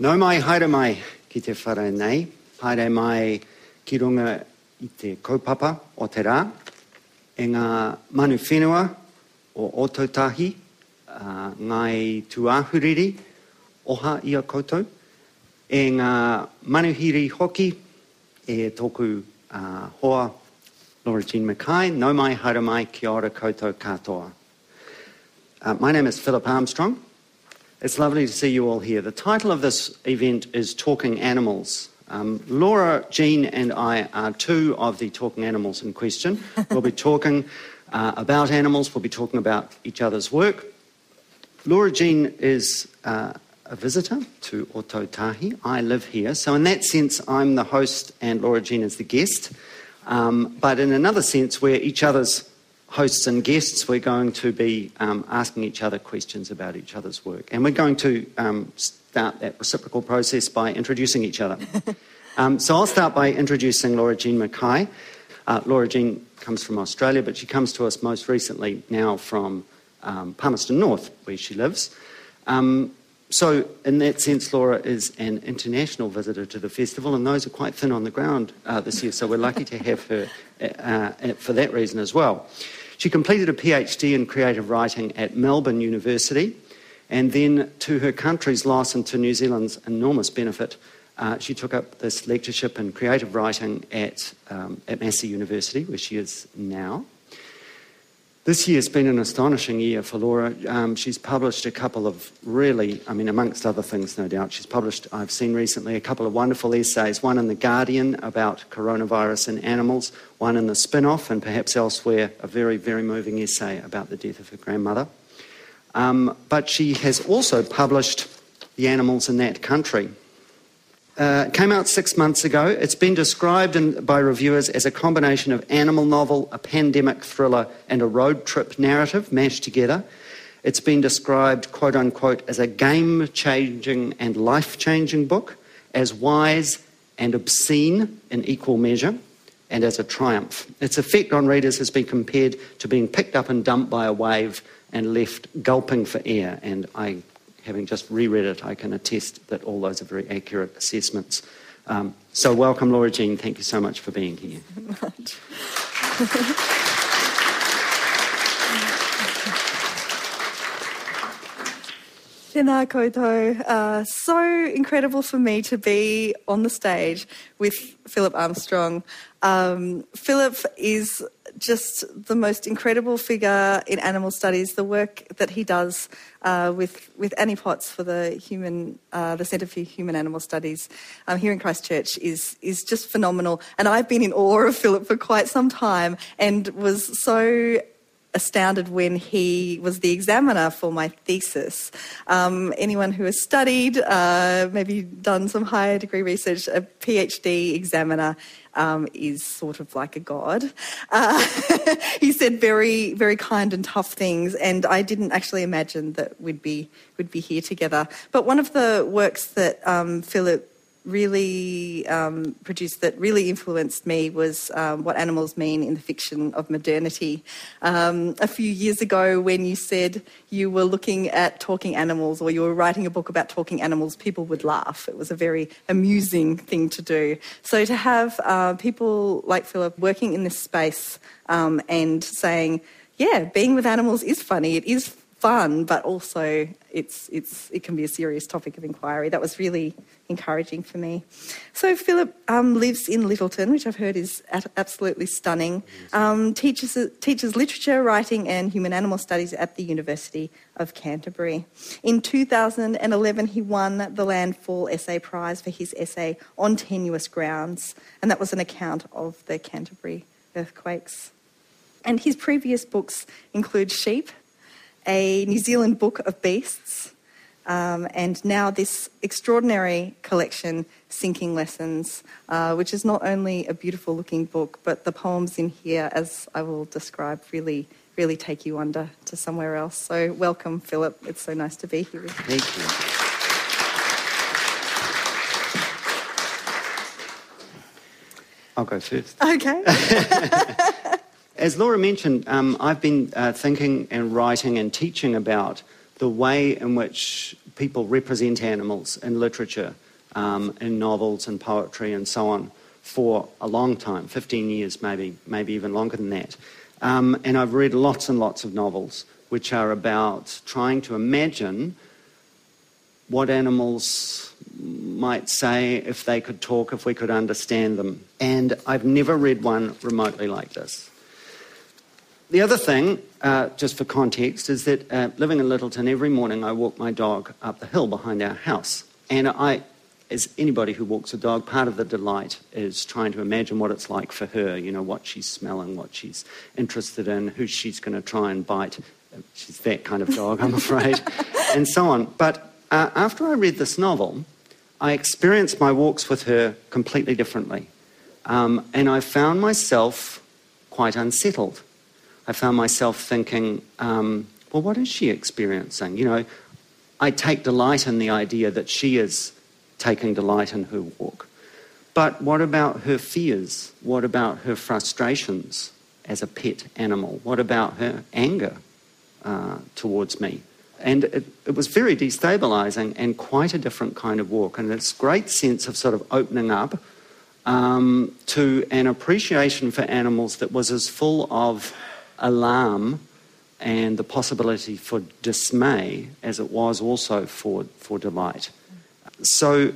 Nau mai haere mai ki te whare nei, haere mai ki runga i te kaupapa o te rā, e ngā manu whenua o Ototahi, uh, ngai tuahuriri, oha i a koutou, e ngā manuhiri hoki, e tōku uh, hoa Laura Jean Mackay, no mai haere mai ki ora koutou katoa. Uh, my name is Philip Armstrong. It's lovely to see you all here. The title of this event is Talking Animals. Um, Laura, Jean, and I are two of the talking animals in question. we'll be talking uh, about animals, we'll be talking about each other's work. Laura Jean is uh, a visitor to Ōtautahi. I live here, so in that sense, I'm the host and Laura Jean is the guest. Um, but in another sense, we're each other's hosts and guests, we're going to be um, asking each other questions about each other's work. And we're going to um, start that reciprocal process by introducing each other. um, so I'll start by introducing Laura Jean Mackay. Uh, Laura Jean comes from Australia, but she comes to us most recently now from um, Palmerston North, where she lives. Um, so, in that sense, Laura is an international visitor to the festival, and those are quite thin on the ground uh, this year, so we're lucky to have her uh, uh for that reason as well. She completed a PhD in creative writing at Melbourne University, and then, to her country's loss and to New Zealand's enormous benefit, uh, she took up this lectureship in creative writing at, um, at Massey University, where she is now. This year's been an astonishing year for Laura. Um, she's published a couple of really, I mean, amongst other things, no doubt, she's published, I've seen recently, a couple of wonderful essays, one in The Guardian about coronavirus in animals, one in The Spin Off, and perhaps elsewhere, a very, very moving essay about the death of her grandmother. Um, but she has also published The Animals in That Country, uh, came out six months ago. It's been described in, by reviewers as a combination of animal novel, a pandemic thriller, and a road trip narrative mashed together. It's been described, quote unquote, as a game changing and life changing book, as wise and obscene in equal measure, and as a triumph. Its effect on readers has been compared to being picked up and dumped by a wave and left gulping for air, and I having just reread it, I can attest that all those are very accurate assessments. Um, so, welcome, Laura Jean. Thank you so much for being here. Tēnā koutou. Uh, so incredible for me to be on the stage with Philip Armstrong. Um, Philip is just the most incredible figure in animal studies. The work that he does uh, with with Annie Potts for the human uh, the Centre for Human Animal Studies um, here in Christchurch is is just phenomenal. And I've been in awe of Philip for quite some time, and was so astounded when he was the examiner for my thesis. Um, anyone who has studied, uh, maybe done some higher degree research, a PhD examiner um, is sort of like a god. Uh, he said very, very kind and tough things, and I didn't actually imagine that we'd be we'd be here together. But one of the works that um, Philip really um, produced that really influenced me was um, What Animals Mean in the Fiction of Modernity. Um, a few years ago, when you said you were looking at talking animals or you were writing a book about talking animals, people would laugh. It was a very amusing thing to do. So to have uh, people like Philip working in this space um, and saying, yeah, being with animals is funny, it is fun, but also it's, it's, it can be a serious topic of inquiry. That was really encouraging for me. So Philip um, lives in Lyttelton, which I've heard is absolutely stunning. Um, teaches, teaches literature, writing, and human animal studies at the University of Canterbury. In 2011, he won the Landfall Essay Prize for his essay on tenuous grounds, and that was an account of the Canterbury earthquakes. And his previous books include Sheep, a New Zealand Book of Beasts, um, and now this extraordinary collection, Sinking Lessons, uh, which is not only a beautiful looking book, but the poems in here, as I will describe, really, really take you under to somewhere else. So, welcome, Philip. It's so nice to be here. Thank you. I'll go first. Okay. As Laura mentioned, um, I've been uh, thinking and writing and teaching about the way in which people represent animals in literature, um, in novels and poetry and so on for a long time 15 years, maybe, maybe even longer than that. Um, and I've read lots and lots of novels which are about trying to imagine what animals might say if they could talk, if we could understand them. And I've never read one remotely like this. The other thing, uh, just for context, is that uh, living in Lyttelton, every morning I walk my dog up the hill behind our house. And I, as anybody who walks a dog, part of the delight is trying to imagine what it's like for her, you know, what she's smelling, what she's interested in, who she's going to try and bite. She's that kind of dog, I'm afraid, and so on. But uh, after I read this novel, I experienced my walks with her completely differently. Um, and I found myself quite unsettled. I found myself thinking, um, well, what is she experiencing? You know, I take delight in the idea that she is taking delight in her walk. But what about her fears? What about her frustrations as a pet animal? What about her anger uh, towards me? And it, it, was very destabilizing and quite a different kind of walk. And this great sense of sort of opening up um, to an appreciation for animals that was as full of alarm and the possibility for dismay as it was also for, for delight. So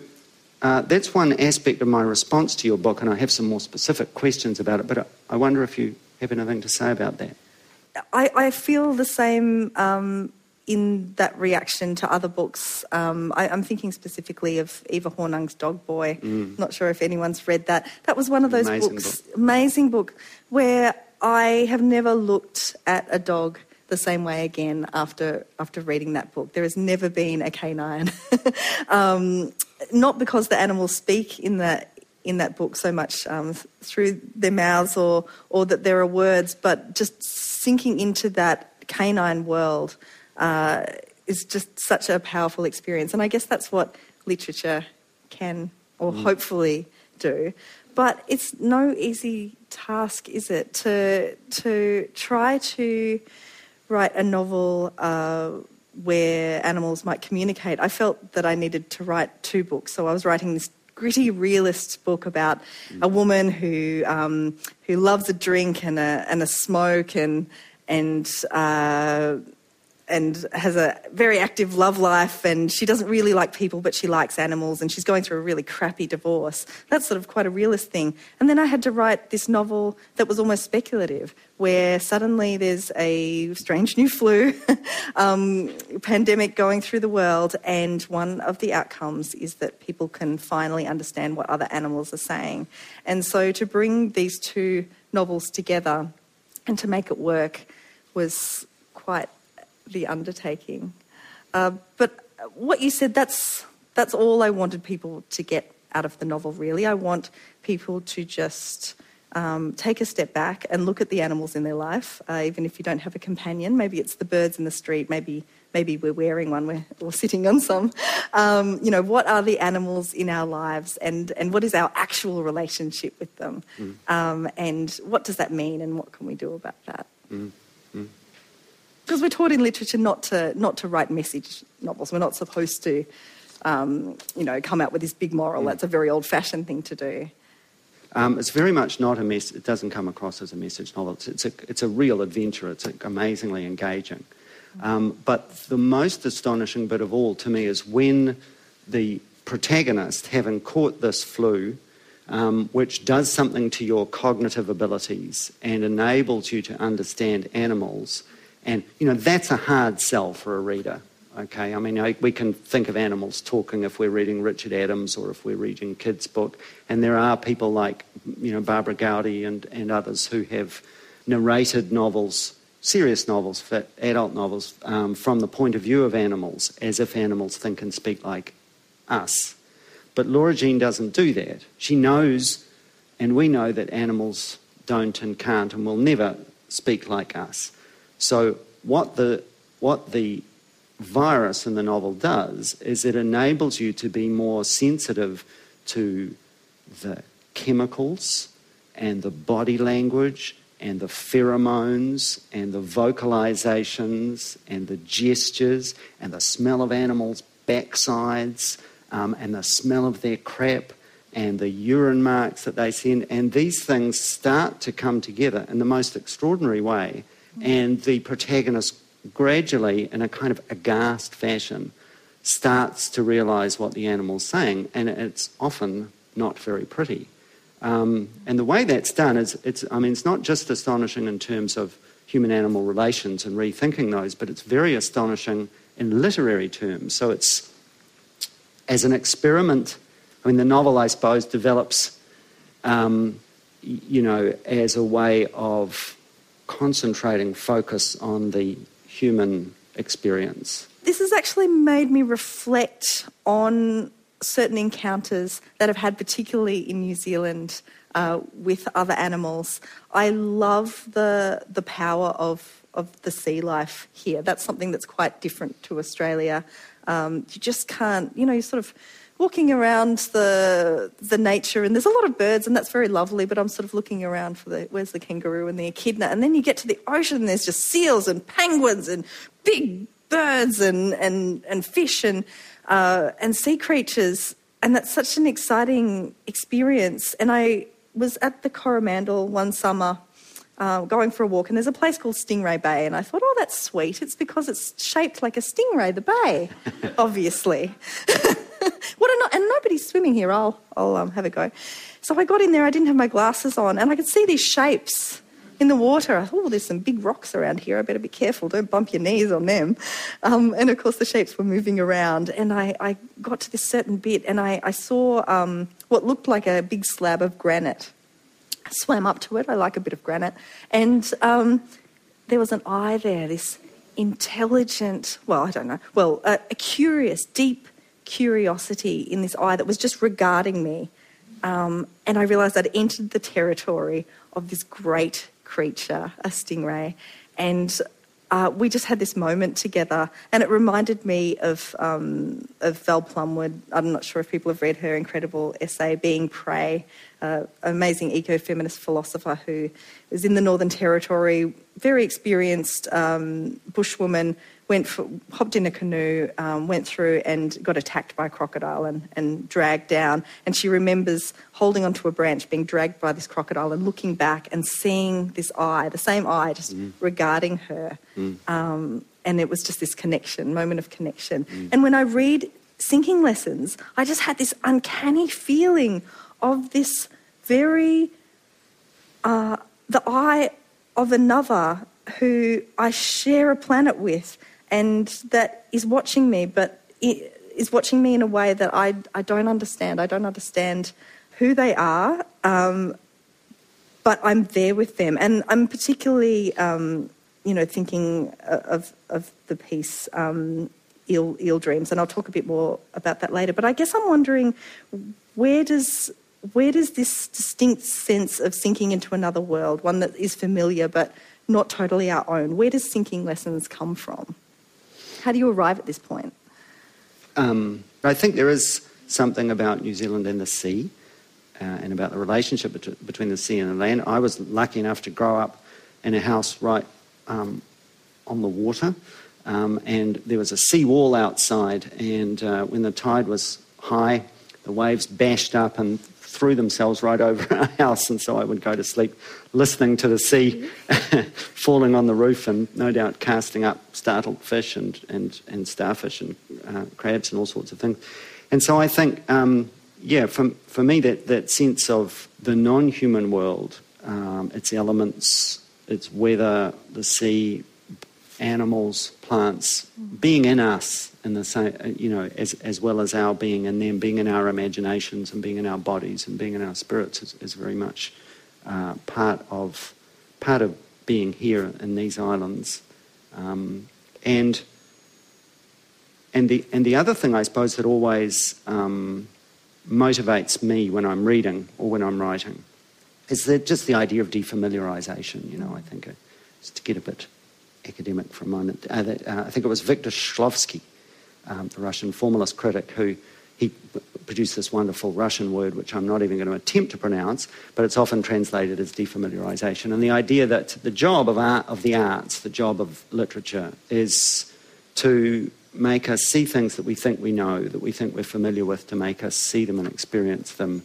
uh, that's one aspect of my response to your book, and I have some more specific questions about it, but I wonder if you have anything to say about that. I, I feel the same um, in that reaction to other books. Um, I, am thinking specifically of Eva Hornung's Dog Boy. Mm. Not sure if anyone's read that. That was one of those amazing books, book. amazing book, where I have never looked at a dog the same way again after after reading that book. There has never been a canine, um, not because the animals speak in that in that book so much um, through their mouths or or that there are words, but just sinking into that canine world uh, is just such a powerful experience. And I guess that's what literature can or mm. hopefully do. But it's no easy task, is it, to to try to write a novel uh, where animals might communicate. I felt that I needed to write two books, so I was writing this gritty realist book about a woman who um, who loves a drink and a and a smoke and and uh, and has a very active love life and she doesn't really like people but she likes animals and she's going through a really crappy divorce. That's sort of quite a realist thing. And then i had to write this novel that was almost speculative where suddenly there's a strange new flu um, pandemic going through the world and one of the outcomes is that people can finally understand what other animals are saying. And so to bring these two novels together and to make it work was quite the undertaking. Uh, but what you said, that's, that's all I wanted people to get out of the novel, really. I want people to just um, take a step back and look at the animals in their life, uh, even if you don't have a companion. Maybe it's the birds in the street, maybe, maybe we're wearing one we're, or sitting on some. Um, you know, what are the animals in our lives and, and what is our actual relationship with them? Mm. Um, and what does that mean and what can we do about that? Mm because we're taught in literature not to not to write message novels. We're not supposed to, um, you know, come out with this big moral. That's a very old-fashioned thing to do. Um, it's very much not a mess. It doesn't come across as a message novel. It's, it's, a, it's a real adventure. It's amazingly engaging. Um, but the most astonishing bit of all to me is when the protagonist, having caught this flu, um, which does something to your cognitive abilities and enables you to understand animals, and, you know, that's a hard sell for a reader. Okay, I mean, we can think of animals talking if we're reading Richard Adams or if we're reading kids' book, and there are people like, you know, Barbara Gowdy and, and others who have narrated novels, serious novels, for adult novels, um, from the point of view of animals, as if animals think and speak like us. But Laura Jean doesn't do that. She knows, and we know that animals don't and can't and will never speak like us. So, what the, what the virus in the novel does is it enables you to be more sensitive to the chemicals and the body language and the pheromones and the vocalizations and the gestures and the smell of animals' backsides um, and the smell of their crap and the urine marks that they send. And these things start to come together in the most extraordinary way. And the protagonist gradually, in a kind of aghast fashion, starts to realize what the animal's saying. And it's often not very pretty. Um, and the way that's done is, it's, I mean, it's not just astonishing in terms of human animal relations and rethinking those, but it's very astonishing in literary terms. So it's, as an experiment, I mean, the novel, I suppose, develops, um, you know, as a way of concentrating focus on the human experience. This has actually made me reflect on certain encounters that I've had, particularly in New Zealand, uh, with other animals. I love the the power of of the sea life here. That's something that's quite different to Australia. Um, you just can't, you know, you're sort of walking around the the nature, and there's a lot of birds, and that's very lovely. But I'm sort of looking around for the where's the kangaroo and the echidna, and then you get to the ocean, and there's just seals and penguins and big birds and and and fish and uh, and sea creatures, and that's such an exciting experience. And I was at the Coromandel one summer. Uh, going for a walk, and there's a place called Stingray Bay, and I thought, oh, that's sweet. It's because it's shaped like a stingray, the bay, obviously. what and nobody's swimming here. I'll I'll um, have a go. So I got in there. I didn't have my glasses on, and I could see these shapes in the water. I thought, oh, there's some big rocks around here. I better be careful. Don't bump your knees on them. Um, and of course, the shapes were moving around. And I, I got to this certain bit, and I, I saw um, what looked like a big slab of granite. I swam up to it. I like a bit of granite, and um, there was an eye there. This intelligent, well, I don't know, well, a, a curious, deep curiosity in this eye that was just regarding me. Um, and I realised I'd entered the territory of this great creature, a stingray. And uh, we just had this moment together, and it reminded me of um, of Val Plumwood. I'm not sure if people have read her incredible essay, "Being Prey," uh, amazing eco-feminist philosopher who is in the Northern Territory, very experienced um, bushwoman went for, hopped in a canoe, um, went through and got attacked by a crocodile and, and dragged down. And she remembers holding onto a branch, being dragged by this crocodile, and looking back and seeing this eye, the same eye, just mm. regarding her. Mm. Um, and it was just this connection, moment of connection. Mm. And when I read sinking lessons, I just had this uncanny feeling of this very, uh, the eye of another who I share a planet with and that is watching me, but is watching me in a way that I, I don't understand. I don't understand who they are, um, but I'm there with them. And I'm particularly, um, you know, thinking of, of the piece um, Eel, Eel Dreams, and I'll talk a bit more about that later. But I guess I'm wondering where does where does this distinct sense of sinking into another world, one that is familiar but not totally our own, where does sinking lessons come from? How do you arrive at this point? Um, I think there is something about New Zealand and the sea uh, and about the relationship bet- between the sea and the land. I was lucky enough to grow up in a house right um, on the water, um, and there was a sea wall outside, and uh, when the tide was high, the waves bashed up and threw themselves right over our house, and so I would go to sleep listening to the sea falling on the roof and no doubt casting up startled fish and, and, and starfish and uh, crabs and all sorts of things. And so I think, um, yeah, for, for me, that, that sense of the non human world, um, its elements, its weather, the sea, animals, plants, being in us in the same, you know, as, as well as our being in them, being in our imaginations and being in our bodies and being in our spirits is, is very much uh, part of part of being here in these islands. Um, and and the and the other thing I suppose that always um, motivates me when I'm reading or when I'm writing is that just the idea of defamiliarization. You know, I think just to get a bit academic for a moment. Uh, uh, I think it was Viktor Shklovsky, um, the Russian formalist critic, who he produced this wonderful Russian word, which I'm not even going to attempt to pronounce, but it's often translated as defamiliarization. And the idea that the job of art, of the arts, the job of literature, is to make us see things that we think we know, that we think we're familiar with, to make us see them and experience them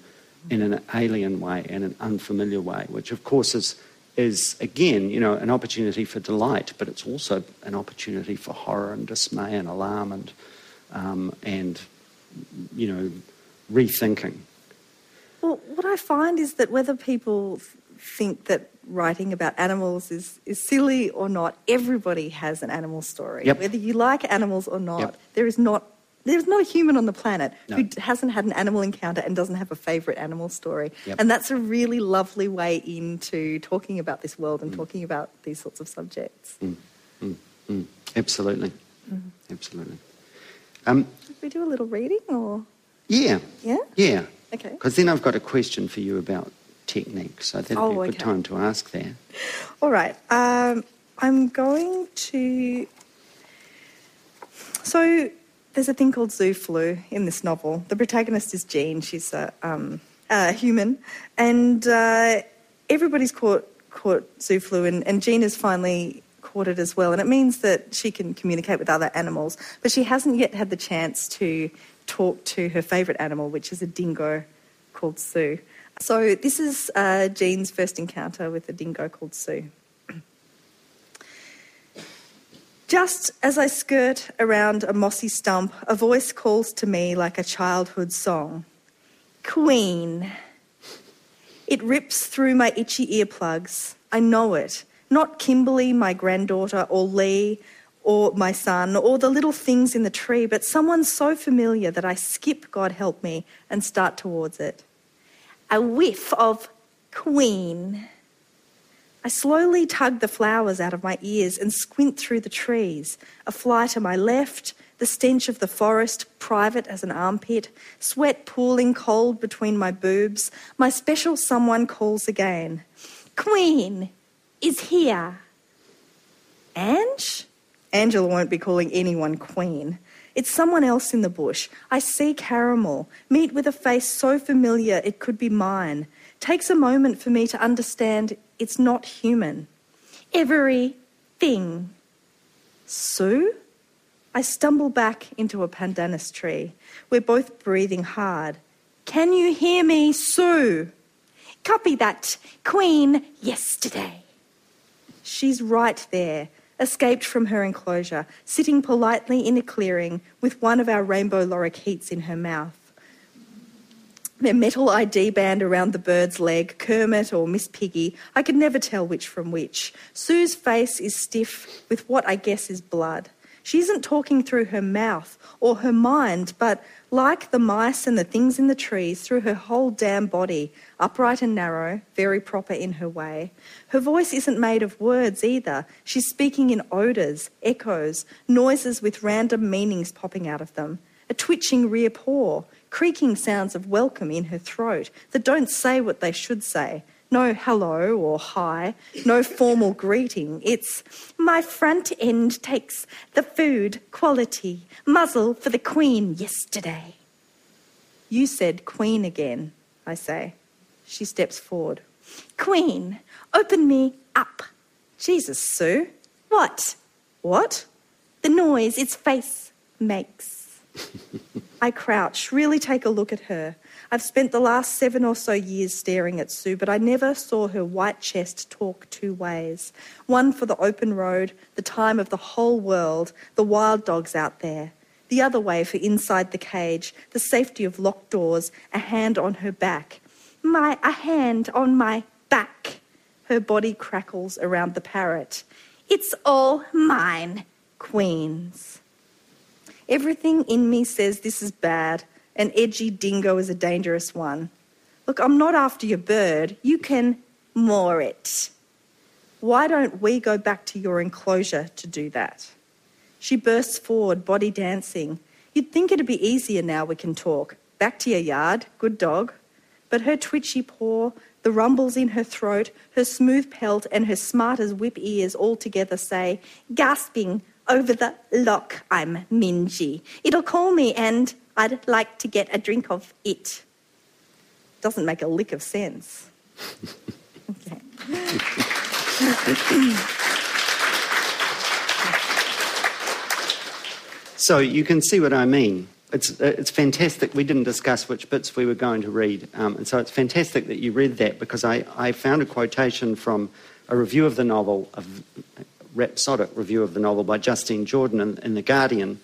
in an alien way and an unfamiliar way, which of course is, is again, you know, an opportunity for delight, but it's also an opportunity for horror and dismay and alarm and, um, and you know, rethinking. Well, what I find is that whether people think that writing about animals is, is silly or not, everybody has an animal story. Yep. Whether you like animals or not, Yep. there is not there's not a human on the planet No. who hasn't had an animal encounter and doesn't have a favourite animal story. Yep. And that's a really lovely way into talking about this world Mm. and talking about these sorts of subjects. Mm, absolutely. Absolutely. Um, Should we do a little reading or yeah. Yeah? Yeah. Okay. Because then I've got a question for you about technique, so that'd Oh, be a good okay. time to ask that. All right. Um, I'm going to. So there's a thing called zoo flu in this novel. The protagonist is Jean. She's a, um, a human, and uh, everybody's caught caught zoo flu, and, and Jean has finally caught it as well. And it means that she can communicate with other animals, but she hasn't yet had the chance to talk to her favourite animal, which is a dingo called Sue. So this is uh, Jean's first encounter with a dingo called Sue. Just as I skirt around a mossy stump, a voice calls to me like a childhood song Queen. It rips through my itchy earplugs. I know it. Not Kimberly, my granddaughter, or Lee, or my son, or the little things in the tree, but someone so familiar that I skip, God help me, and start towards it. A whiff of Queen. I slowly tug the flowers out of my ears and squint through the trees. A fly to my left, the stench of the forest, private as an armpit, sweat pooling cold between my boobs. My special someone calls again. Queen is here. Ange? Angela won't be calling anyone Queen. It's someone else in the bush. I see Caramel, meet with a face so familiar it could be mine. Takes a moment for me to understand it's not human. Everything. Sue? I stumble back into a pandanus tree. We're both breathing hard. Can you hear me, Sue? Copy that. Queen yesterday. She's right there, escaped from her enclosure, sitting politely in a clearing with one of our rainbow lorikeets in her mouth. Their metal ID band around the bird's leg, Kermit or Miss Piggy, I could never tell which from which. Sue's face is stiff with what I guess is blood. She isn't talking through her mouth or her mind, but like the mice and the things in the trees, through her whole damn body, upright and narrow, very proper in her way. Her voice isn't made of words either. She's speaking in odours, echoes, noises with random meanings popping out of them. A twitching rear paw, creaking sounds of welcome in her throat that don't say what they should say. No hello or hi, no formal greeting. It's my front end takes the food quality, muzzle for the queen yesterday. You said queen again, I say. She steps forward. Queen, open me up. Jesus, Sue. What? What? The noise its face makes. I crouch, really take a look at her. I've spent the last seven or so years staring at Sue, but I never saw her white chest talk two ways one for the open road, the time of the whole world, the wild dogs out there. The other way for inside the cage, the safety of locked doors, a hand on her back. My, a hand on my back. Her body crackles around the parrot. It's all mine, Queens. Everything in me says this is bad. An edgy dingo is a dangerous one. Look, I'm not after your bird. You can moor it. Why don't we go back to your enclosure to do that? She bursts forward, body dancing. You'd think it'd be easier now we can talk. Back to your yard, good dog. But her twitchy paw, the rumbles in her throat, her smooth pelt, and her smart as whip ears all together say, gasping over the lock, I'm Mingy. It'll call me and I'd like to get a drink of it. Doesn't make a lick of sense. okay. So you can see what I mean. It's, it's fantastic. We didn't discuss which bits we were going to read. Um, and so it's fantastic that you read that because I, I found a quotation from a review of the novel, a rhapsodic review of the novel by Justine Jordan in, in The Guardian.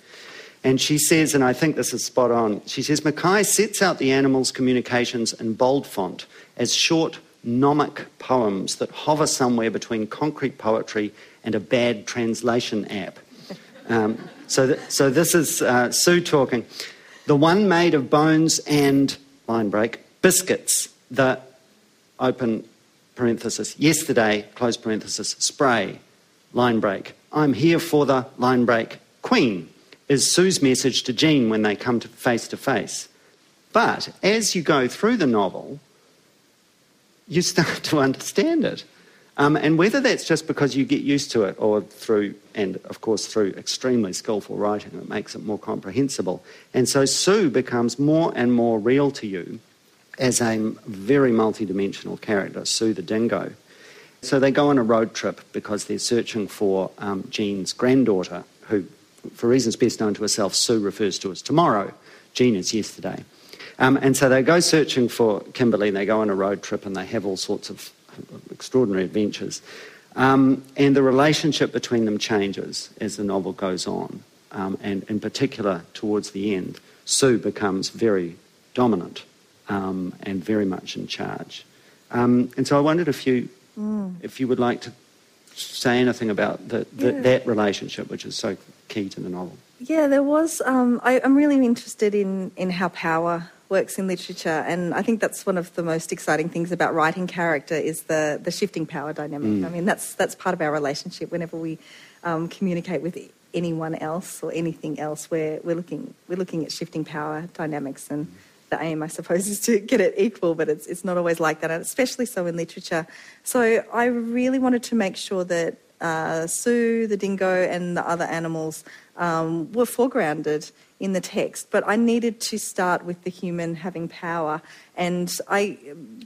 And she says, and I think this is spot on, she says, Mackay sets out the animal's communications in bold font as short, gnomic poems that hover somewhere between concrete poetry and a bad translation app. Um, so, th- so this is uh, Sue talking. The one made of bones and, line break, biscuits, the open parenthesis, yesterday, close parenthesis, spray, line break. I'm here for the line break queen, is Sue's message to Jean when they come to face to face. But as you go through the novel, you start to understand it. Um, and whether that's just because you get used to it or through, and of course through extremely skillful writing, it makes it more comprehensible. And so Sue becomes more and more real to you as a very multidimensional character, Sue the dingo. So they go on a road trip because they're searching for um, Jean's granddaughter, who, for reasons best known to herself, Sue refers to as tomorrow. Jean is yesterday. Um, and so they go searching for Kimberly, and they go on a road trip, and they have all sorts of extraordinary adventures. Um, and the relationship between them changes as the novel goes on. Um, and in particular, towards the end, Sue becomes very dominant um, and very much in charge. Um, and so I wondered if you, mm. if you would like to say anything about the, the, yeah. that relationship, which is so key to the novel. Yeah, there was. Um, I, am really interested in, in how power works in literature, and I think that's one of the most exciting things about writing character is the the shifting power dynamic. Mm. I mean, that's that's part of our relationship. Whenever we um, communicate with anyone else or anything else, we're we're looking we're looking at shifting power dynamics, and the aim, I suppose, is to get it equal, but it's it's not always like that, and especially so in literature. So I really wanted to make sure that uh, Sue, the dingo, and the other animals um, were foregrounded in the text, but I needed to start with the human having power. And I,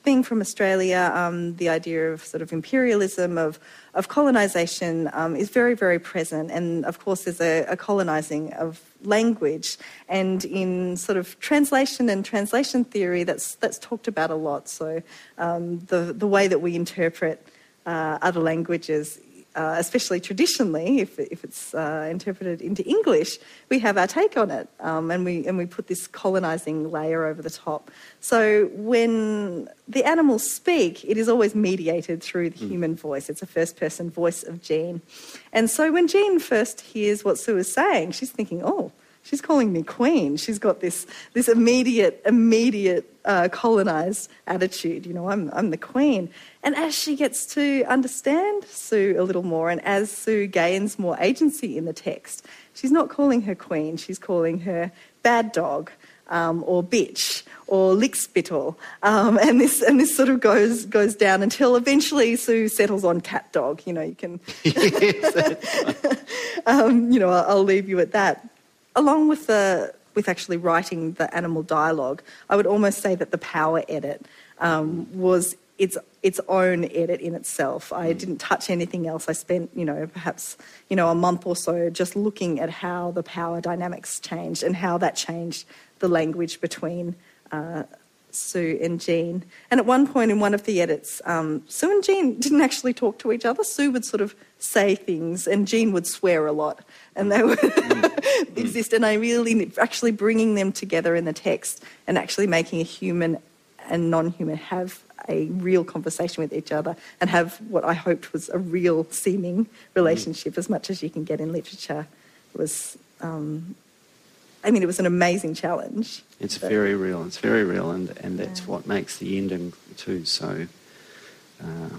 being from Australia, um, the idea of sort of imperialism, of, of colonisation, um, is very, very present. And of course, there's a, a colonising of language. And in sort of translation and translation theory, that's, that's talked about a lot. So um, the, the way that we interpret uh, other languages uh, especially traditionally, if, if it's uh, interpreted into English, we have our take on it, um, and we and we put this colonising layer over the top. So when the animals speak, it is always mediated through the mm. human voice. It's a first-person voice of Jean, and so when Jean first hears what Sue is saying, she's thinking, "Oh, she's calling me queen. She's got this this immediate immediate uh, colonized attitude. You know, I'm I'm the queen. And as she gets to understand Sue a little more, and as Sue gains more agency in the text, she's not calling her queen. She's calling her bad dog. Um, or bitch or lickspittle, um, and this and this sort of goes goes down until eventually Sue settles on cat dog. You know, you can, um, you know, I'll, I'll leave you at that along with the with actually writing the animal dialogue, I would almost say that the power edit um, was its its own edit in itself. I mm. didn't touch anything else. I spent, you know, perhaps you know a month or so just looking at how the power dynamics changed and how that changed the language between uh, Sue and Jean. And at one point in one of the edits, um, Sue and Jean didn't actually talk to each other. Sue would sort of say things, and Jean would swear a lot, and they would mm. exist. And I really actually bringing them together in the text and actually making a human and non-human have a real conversation with each other and have what I hoped was a real seeming relationship, mm. as much as you can get in literature, it was um, I mean, it was an amazing challenge. It's but, very real. It's very real, and and that's yeah. what makes the ending too so. Uh,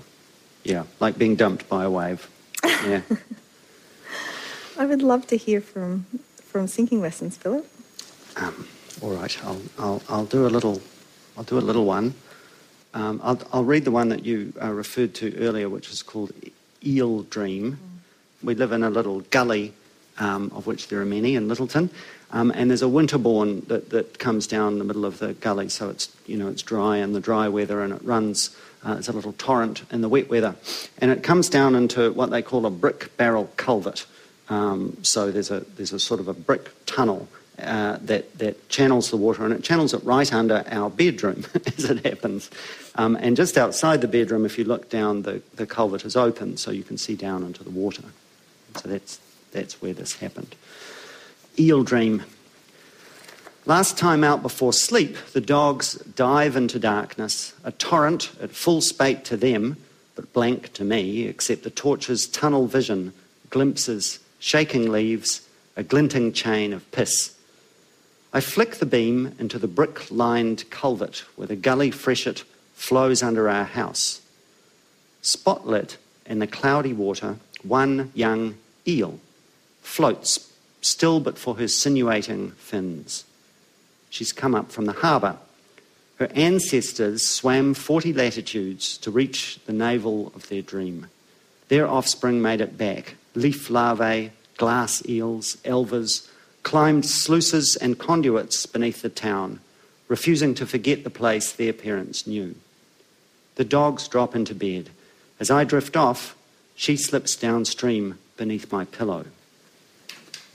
yeah, like being dumped by a wave. Yeah. I would love to hear from from sinking lessons, Philip. Um, all right, I'll, I'll I'll do a little I'll do a little one. Um, I'll, I'll read the one that you uh, referred to earlier, which is called Eel Dream. Mm. We live in a little gully, um, of which there are many in Lyttelton, um, and there's a winterbourne that, that comes down the middle of the gully, so it's you know it's dry in the dry weather, and it runs. Uh, it's a little torrent in the wet weather, and it comes down into what they call a brick barrel culvert. Um, so there's a there's a sort of a brick tunnel uh, that, that channels the water, and it channels it right under our bedroom as it happens. Um, and just outside the bedroom, if you look down, the, the culvert is open so you can see down into the water. So that's, that's where this happened. Eel dream. Last time out before sleep, the dogs dive into darkness, a torrent at full spate to them, but blank to me, except the torch's tunnel vision, glimpses, shaking leaves, a glinting chain of piss. I flick the beam into the brick lined culvert where the gully freshet flows under our house. Spotlit in the cloudy water, one young eel floats, still but for her sinuating fins. She's come up from the harbour. Her ancestors swam 40 latitudes to reach the navel of their dream. Their offspring made it back leaf larvae, glass eels, elvers, climbed sluices and conduits beneath the town, refusing to forget the place their parents knew. The dogs drop into bed. As I drift off, she slips downstream beneath my pillow.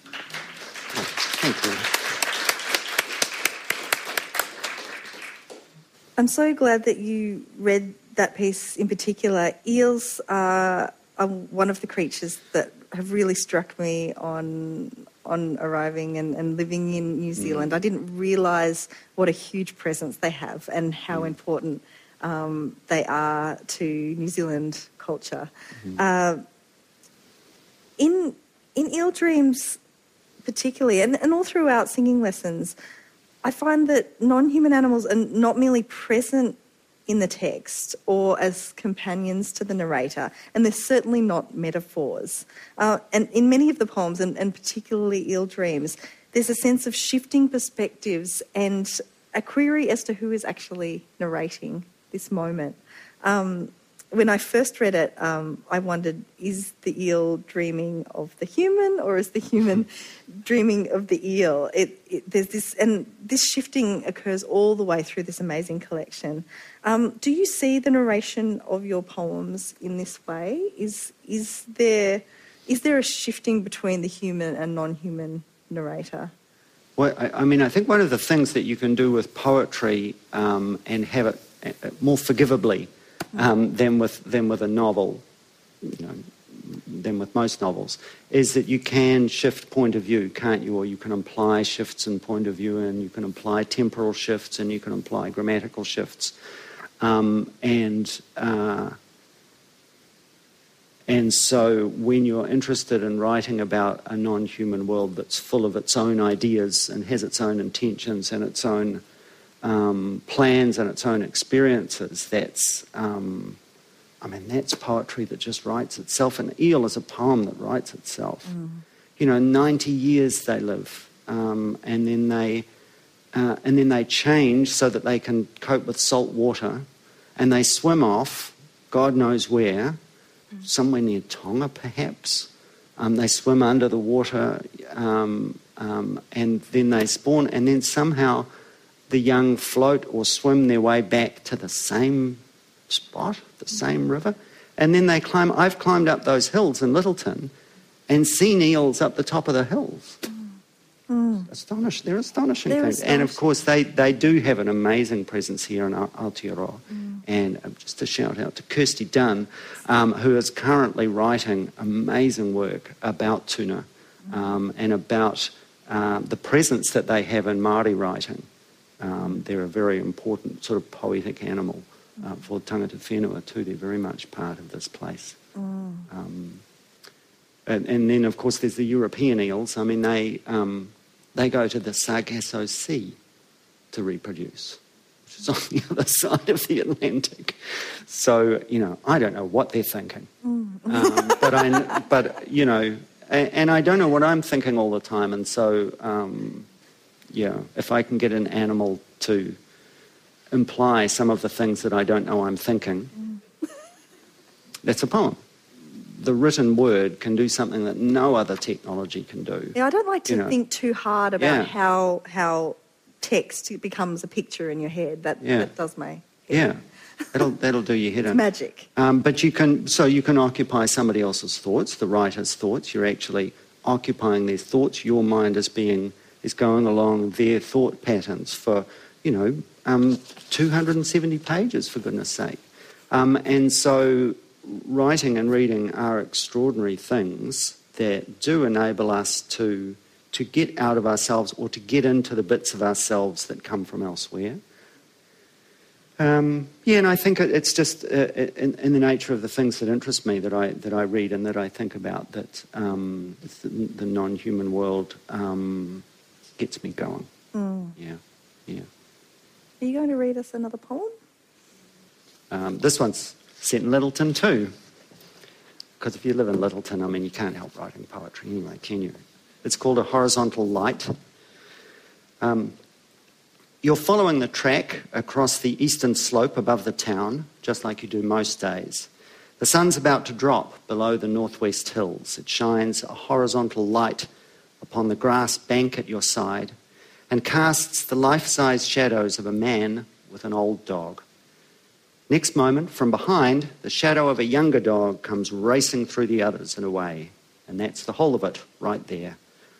Oh, thank you. I'm so glad that you read that piece in particular. Eels are, are one of the creatures that have really struck me on on arriving and, and living in New Zealand. Mm. I didn't realise what a huge presence they have and how mm. important um, they are to New Zealand culture. Mm. Uh, in in Eel Dreams, particularly, and, and all throughout sinking lessons, I find that non-human animals are not merely present in the text or as companions to the narrator, and they're certainly not metaphors. Uh, and in many of the poems, and, and particularly Eel Dreams, there's a sense of shifting perspectives and a query as to who is actually narrating this moment. Um, when I first read it, um, I wondered is the eel dreaming of the human or is the human dreaming of the eel? It, it, there's this, and this shifting occurs all the way through this amazing collection. Um, do you see the narration of your poems in this way? Is, is, there, is there a shifting between the human and non human narrator? Well, I, I, mean, I think one of the things that you can do with poetry um, and have it uh, more forgivably um, than, with, than with a novel, you know, than with most novels, is that you can shift point of view, can't you? Or you can imply shifts in point of view, and you can imply temporal shifts, and you can imply grammatical shifts. Um, and uh, and so, when you're interested in writing about a non human world that's full of its own ideas and has its own intentions and its own um, plans and its own experiences, that's, um, I mean, that's poetry that just writes itself. An Eel is a poem that writes itself. Mm. You know, 90 years they live, um, and then they. Uh, and then they change so that they can cope with salt water, and they swim off, God knows where, mm. somewhere near Tonga perhaps. Um, they swim under the water, um, um, and then they spawn, and then somehow the young float or swim their way back to the same spot, the same river. And then they climb. I've climbed up those hills in Lyttelton and seen eels up the top of the hills. Mm. Astonish, they're astonishing they're things. Astonishing. And of course, they, they do have an amazing presence here in Aotearoa. Mm. And um, just a shout out to Kirsty Dunn, um, who is currently writing amazing work about tuna um, and about uh, the presence that they have in Māori writing. Um, they're a very important sort of poetic animal uh, for tangata whenua too. They're very much part of this place. Mm. Um, and, and, then, of course, there's the European eels. I mean, they, um, they go to the Sargasso Sea to reproduce, which is on the other side of the Atlantic. So, you know, I don't know what they're thinking. Mm. Um, but, I, but, you know, and, and, I don't know what I'm thinking all the time. And so, yeah, if I can get an animal to imply some of the things that I don't know I'm thinking, that's a poem. The written word can do something that no other technology can do. Yeah, I don't like to you know. think too hard about yeah. how how text becomes a picture in your head. That yeah. that does my head. yeah. That'll that'll do your head in. Magic. Um, but you can so you can occupy somebody else's thoughts, the writer's thoughts. You're actually occupying their thoughts. Your mind is being is going along their thought patterns for, you know, um, 270 pages, for goodness sake. Um, and so writing and reading are extraordinary things that do enable us to, to get out of ourselves or to get into the bits of ourselves that come from elsewhere. Um, yeah, and I think it's just uh, in, in, the nature of the things that interest me that I that I read and that I think about that um, the, the, non-human world um, gets me going. Mm. Yeah, yeah. Are you going to read us another poem? Um, this one's set in Lyttelton too, because if you live in Lyttelton, I mean, you can't help writing poetry anyway, can you? It's called a horizontal light. Um, you're following the track across the eastern slope above the town, just like you do most days. The sun's about to drop below the northwest hills. It shines a horizontal light upon the grass bank at your side and casts the life size shadows of a man with an old dog. Next moment, from behind, the shadow of a younger dog comes racing through the others and away. And that's the whole of it right there.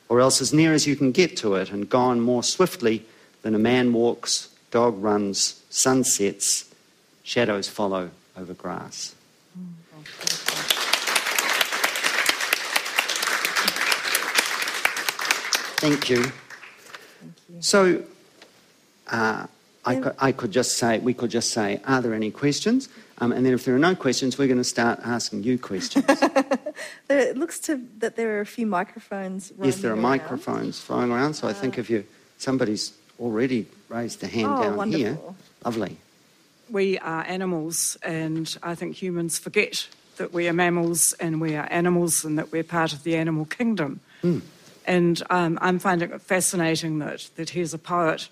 Or else as near as you can get to it and gone more swiftly than a man walks, dog runs, sun sets, shadows follow over grass. Mm. Thank you. Thank you. So, uh, I, could, I, could, just say, we could just say, are there any questions? Um, and then if there are no questions, we're going to start asking you questions. it looks to that there are a few microphones. Yes, there are around. microphones flying around. So uh, I think uh, if you somebody's already raised a hand oh, down wonderful. here. Lovely. We are animals, and I think humans forget that we are mammals and we are animals and that we're part of the animal kingdom. Mm. And um, I'm finding it fascinating that, that here's a poet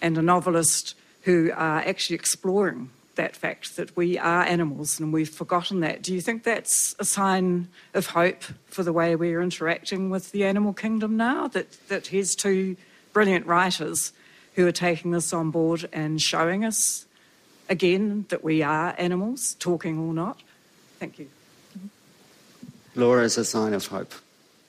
and a novelist who are actually exploring that fact that we are animals and we've forgotten that. Do you think that's a sign of hope for the way we're interacting with the animal kingdom now? That, that here's two brilliant writers who are taking this on board and showing us again that we are animals, talking or not. Thank you. Laura is a sign of hope.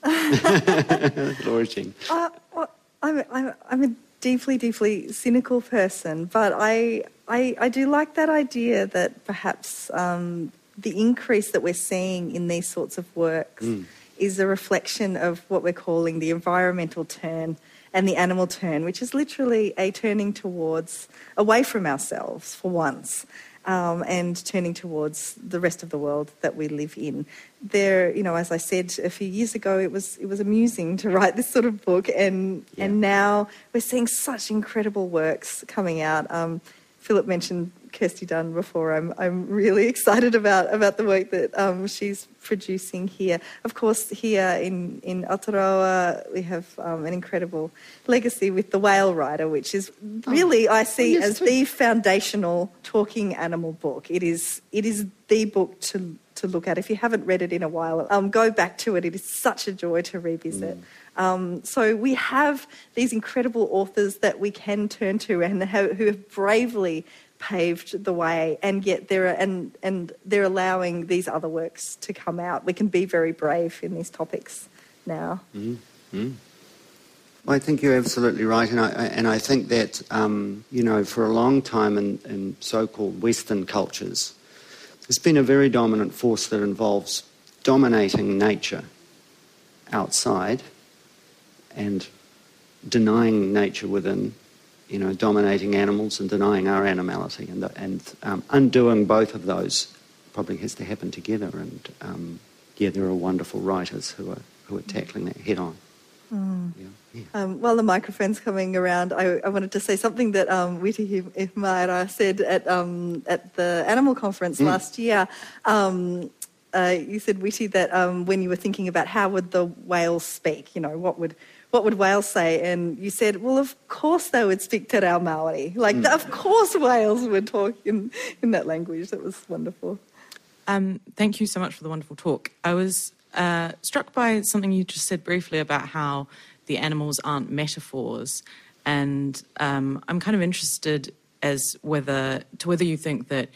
Jean. Uh, well, I'm, I'm, I'm a deeply, deeply cynical person, but I, I, I do like that idea that perhaps um, the increase that we're seeing in these sorts of works mm. is a reflection of what we're calling the environmental turn and the animal turn, which is literally a turning towards, away from ourselves for once. Um, and turning towards the rest of the world that we live in. There, you know, as I said a few years ago, it was it was amusing to write this sort of book, and yeah. and now we're seeing such incredible works coming out. Um, Philip mentioned Kirsty Dunn before. I'm, I'm really excited about, about the work that um, she's producing here. Of course, here in, in Aotearoa, we have um, an incredible legacy with The Whale Rider, which is really, oh, I see, as the foundational talking animal book. It is, it is the book to, to look at. If you haven't read it in a while, um, go back to it. It is such a joy to revisit. Mm. Um, so we have these incredible authors that we can turn to and who have bravely paved the way, and yet they're and and they're allowing these other works to come out. We can be very brave in these topics now. Mm-hmm. Well, I think you're absolutely right, and I and I think that um, you know for a long time in, in so-called Western cultures, there's been a very dominant force that involves dominating nature outside and denying nature within you know, dominating animals and denying our animality, and, and um, undoing both of those probably has to happen together. And um, yeah, there are wonderful writers who are who are tackling that head on. Mm. Yeah, yeah. Um, while the microphone's coming around, I, I, wanted to say something that um, Witi Ihimaera said at um, at the animal conference mm. last year. Um, uh, you said, Witi, that um, when you were thinking about how would the whales speak, you know, what would what would whales say? And you said, well, of course they would speak Te Reo Māori. Like, mm. of course whales would talk in, in that language. That was wonderful. Um, thank you so much for the wonderful talk. I was uh, struck by something you just said briefly about how the animals aren't metaphors. And um, I'm kind of interested as whether to whether you think that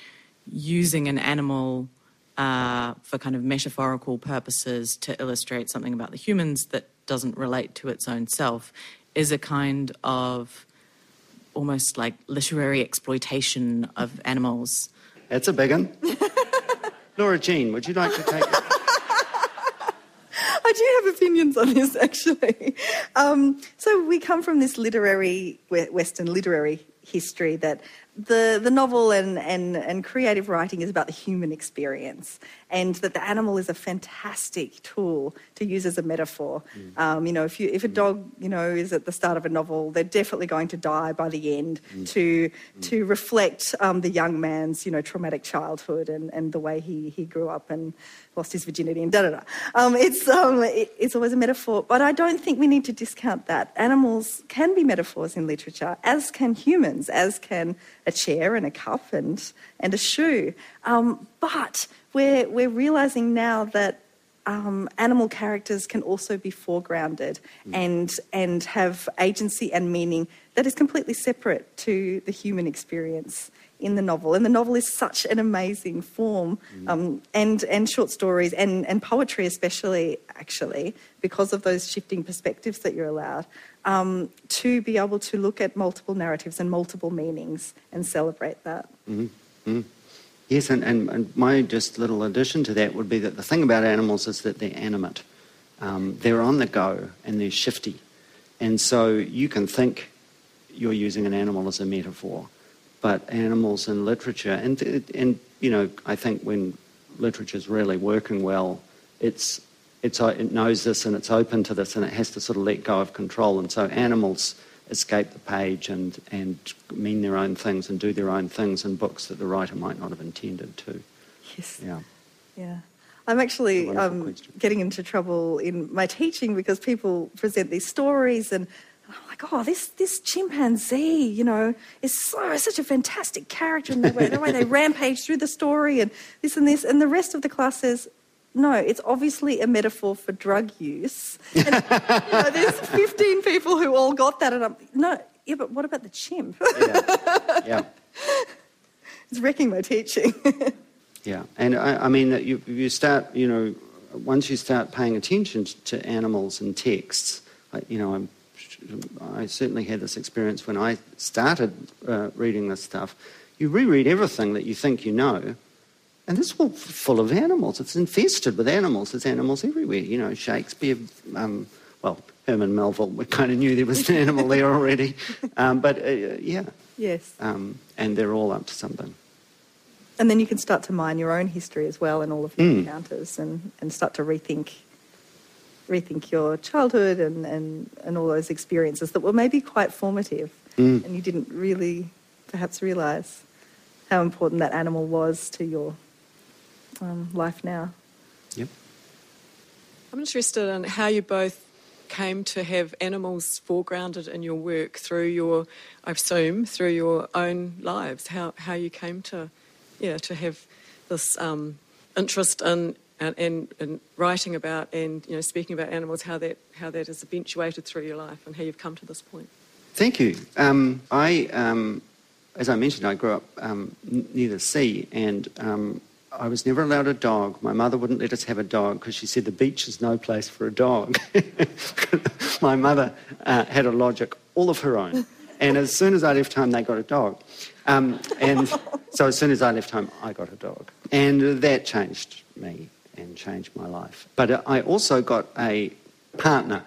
using an animal uh, for kind of metaphorical purposes to illustrate something about the humans that doesn't relate to its own self is a kind of almost like literary exploitation of animals. That's a big one. Laura Jean, would you like to take it? I do have opinions on this, actually. Um, so we come from this literary, Western literary history that the, the novel and, and, and creative writing is about the human experience, and that the animal is a fantastic tool to use as a metaphor. Mm. Um, you know, if, you, if a mm. dog, you know, is at the start of a novel, they're definitely going to die by the end mm. to, mm. to reflect um, the young man's, you know, traumatic childhood and, and the way he, he grew up and lost his virginity and da da da. Um, it's, um, it, it's always a metaphor, but I don't think we need to discount that. Animals can be metaphors in literature, as can humans, as can a chair and a cup and, and a shoe. Um, but we're, we're realizing now that um, animal characters can also be foregrounded mm. and, and have agency and meaning that is completely separate to the human experience in the novel. And the novel is such an amazing form, mm. um, and, and short stories and, and poetry, especially, actually, because of those shifting perspectives that you're allowed, um, to be able to look at multiple narratives and multiple meanings and celebrate that. Mm-hmm. Mm-hmm. Yes, and, and, and, my just little addition to that would be that the thing about animals is that they're animate. Um, they're on the go and they're shifty. And so you can think you're using an animal as a metaphor, but animals in literature, and, and you know, I think when literature is really working well, it's, it's, it knows this and it's open to this and it has to sort of let go of control. And so animals escape the page and, and mean their own things and do their own things in books that the writer might not have intended to. Yes. Yeah. Yeah. I'm actually um, getting into trouble in my teaching because people present these stories and I'm like, oh, this, this chimpanzee, you know, is so, such a fantastic character in the way, the way they rampage through the story and this and this. And the rest of the class says, no, it's obviously a metaphor for drug use. And, you know, there's 15 people who all got that. And I'm, no, yeah, but what about the chimp? yeah. yeah. It's wrecking my teaching. yeah. And I, I mean, you, you start, you know, once you start paying attention to animals and texts, you know, I'm I certainly had this experience when I started uh, reading this stuff. You reread everything that you think you know, and it's all full of animals. It's infested with animals. There's animals everywhere. You know, Shakespeare, um, well, Herman Melville, we kind of knew there was an animal there already. Um, but uh, yeah. Yes. Um, and they're all up to something. And then you can start to mine your own history as well and all of the mm. encounters and, and start to rethink rethink your childhood and, and, and all those experiences that were maybe quite formative mm. and you didn't really perhaps realise how important that animal was to your um, life now. Yep. I'm interested in how you both came to have animals foregrounded in your work through your, I assume, through your own lives. How how you came to, yeah, to have this um, interest in and, and, and, writing about and you know speaking about animals, how that how that has eventuated through your life and how you've come to this point. Thank you. Um, I, um, as I mentioned, I grew up um, near the sea, and um, I was never allowed a dog. My mother wouldn't let us have a dog because she said the beach is no place for a dog. My mother uh, had a logic all of her own. And as soon as I left home, they got a dog. Um, and so as soon as I left home, I got a dog. And that changed me and changed my life. But I also got a partner,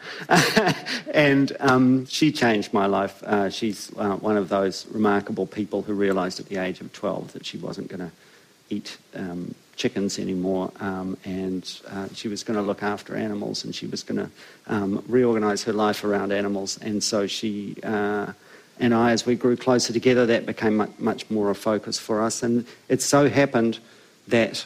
and um, she changed my life. Uh, she's uh, one of those remarkable people who realised at the age of 12 that she wasn't going to eat um, chickens anymore, um, and uh, she was going to look after animals, and she was going to um, reorganise her life around animals. And so she uh, and I, as we grew closer together, that became much more a focus for us. And it so happened that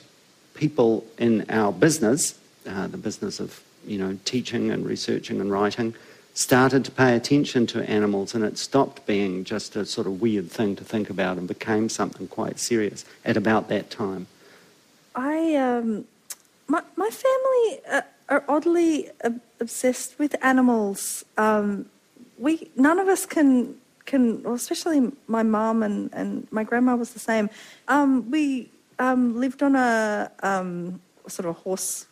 people in our business, uh, the business of you know teaching and researching and writing, started to pay attention to animals, and it stopped being just a sort of weird thing to think about and became something quite serious at about that time. I, um, my, my family uh, are oddly obsessed with animals. Um, we none of us can can, well, especially my mum and, and my grandma was the same. Um, we um, lived on a um, sort of a horse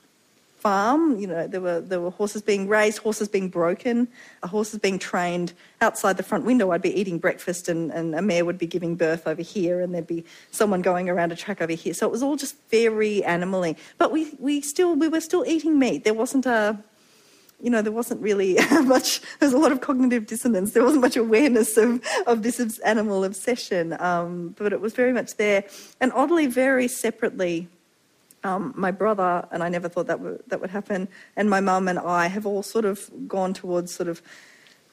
farm. You know, there were there were horses being raised, horses being broken, horses being trained outside the front window. I'd be eating breakfast, and, and a mare would be giving birth over here, and there'd be someone going around a track over here. So it was all just very animally. But we we still we were still eating meat. There wasn't a you know, there wasn't really much, there's a lot of cognitive dissonance. There wasn't much awareness of, of this animal obsession, um, but it was very much there. And oddly, very separately, um, my brother, and I never thought that, w- that would happen, and my mum and I have all sort of gone towards sort of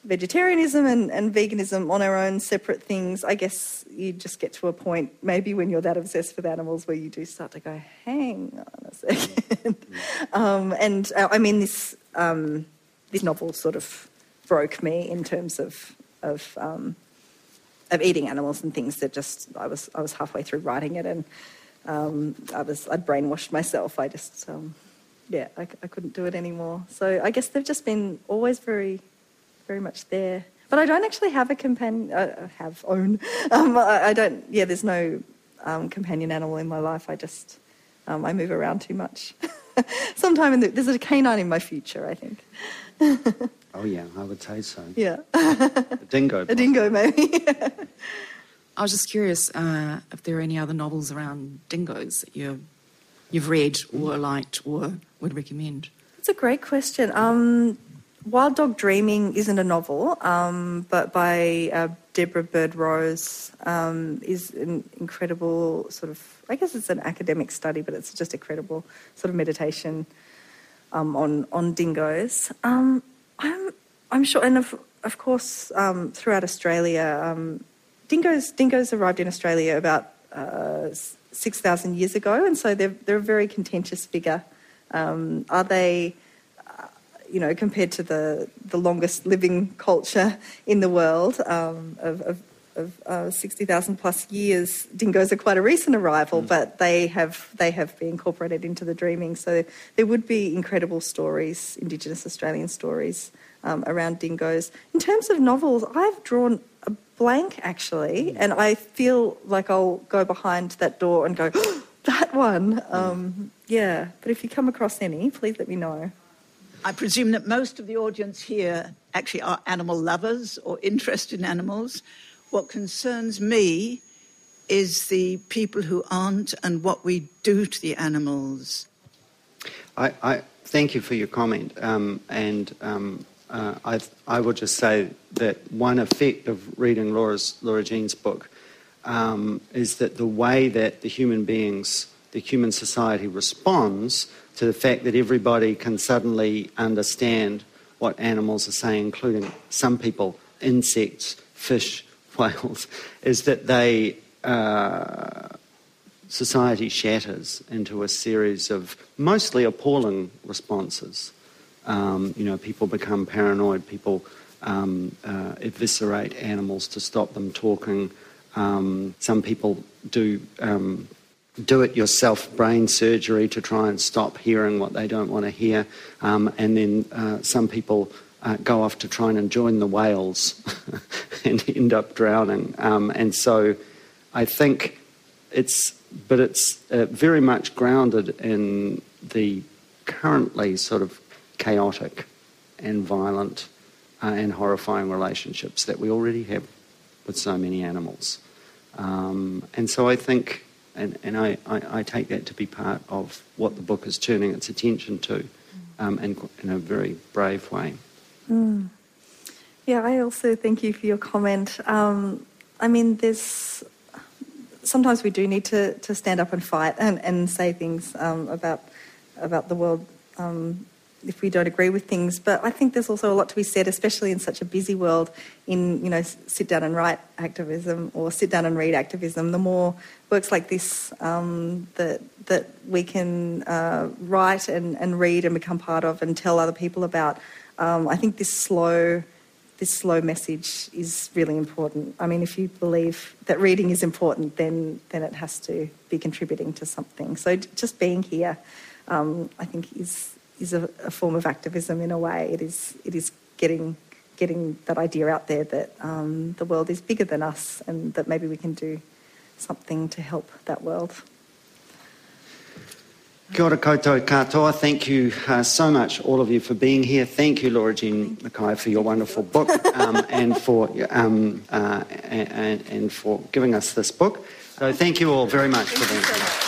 vegetarianism and, and veganism on our own separate things. I guess you just get to a point, maybe when you're that obsessed with animals, where you do start to go, hang on a second. um, and uh, I mean, this um, this novel sort of broke me in terms of of um, of eating animals and things that just I was I was halfway through writing it and um, I was I'd brainwashed myself. I just um, yeah I, I, couldn't do it anymore. So I guess they've just been always very very much there. But I don't actually have a companion. I have own. Um, I, I, don't. Yeah, there's no um, companion animal in my life. I just I move around too much. sometime in the, there's a canine in my future, I think. oh yeah, I would say so. Yeah. a dingo. A dingo, maybe. I was just curious uh, if there are any other novels around dingoes that you you've read or liked or would recommend. That's a great question. Um, Wild Dog Dreaming isn't a novel, um, but by uh, Deborah Bird Rose um, is an incredible sort of, I guess it's an academic study, but it's just a credible sort of meditation um, on on dingoes. Um, I'm I'm sure, and of of course, um, throughout Australia, um, dingoes dingoes arrived in Australia about uh, six thousand years ago, and so they're they're a very contentious figure. are they you know, compared to the, the longest living culture in the world um, of, of, of uh, 60,000 plus years, dingoes are quite a recent arrival, mm. but they have, they have been incorporated into the dreaming. So there would be incredible stories, Indigenous Australian stories um, around dingoes. In terms of novels, I've drawn a blank actually, mm. and I feel like I'll go behind that door and go, that one. Um, yeah, but if you come across any, please let me know. I presume that most of the audience here actually are animal lovers or interested in animals. What concerns me is the people who aren't and what we do to the animals. I, I thank you for your comment, um, and um, uh, I, I will just say that one effect of reading Laura's, Laura Jean's book um, is that the way that the human beings, the human society responds to the fact that everybody can suddenly understand what animals are saying, including some people, insects, fish, whales, is that they uh, society shatters into a series of mostly appalling responses. Um, you know, people become paranoid. People um, uh, eviscerate animals to stop them talking. Um, some people do um, do it yourself brain surgery to try and stop hearing what they don't want to hear. Um, and then uh, some people uh, go off to try and join the whales and end up drowning. Um, and so I think it's, but it's uh, very much grounded in the currently sort of chaotic and violent uh, and horrifying relationships that we already have with so many animals. Um, and so I think and, and I, I, I, take that to be part of what the book is turning its attention to um, in, in a very brave way. Mm. Yeah, I also thank you for your comment. Um, I mean, there's sometimes we do need to, to stand up and fight and, and say things um, about about the world um, if we don't agree with things. But I think there's also a lot to be said, especially in such a busy world, in you know sit down and write activism or sit down and read activism. The more works like this um, that that we can uh, write and, and read and become part of and tell other people about. Um, I think this slow this slow message is really important. I mean, if you believe that reading is important, then then it has to be contributing to something. So just being here, um, I think, is is a, a, form of activism in a way. It is it is getting getting that idea out there that um, the world is bigger than us and that maybe we can do something to help that world. Kia ora katoa. Thank you uh, so much, all of you, for being here. Thank you, Laura Jean McKay, for your wonderful book um, and for um, uh, and, and for giving us this book. So thank you all very much for being here.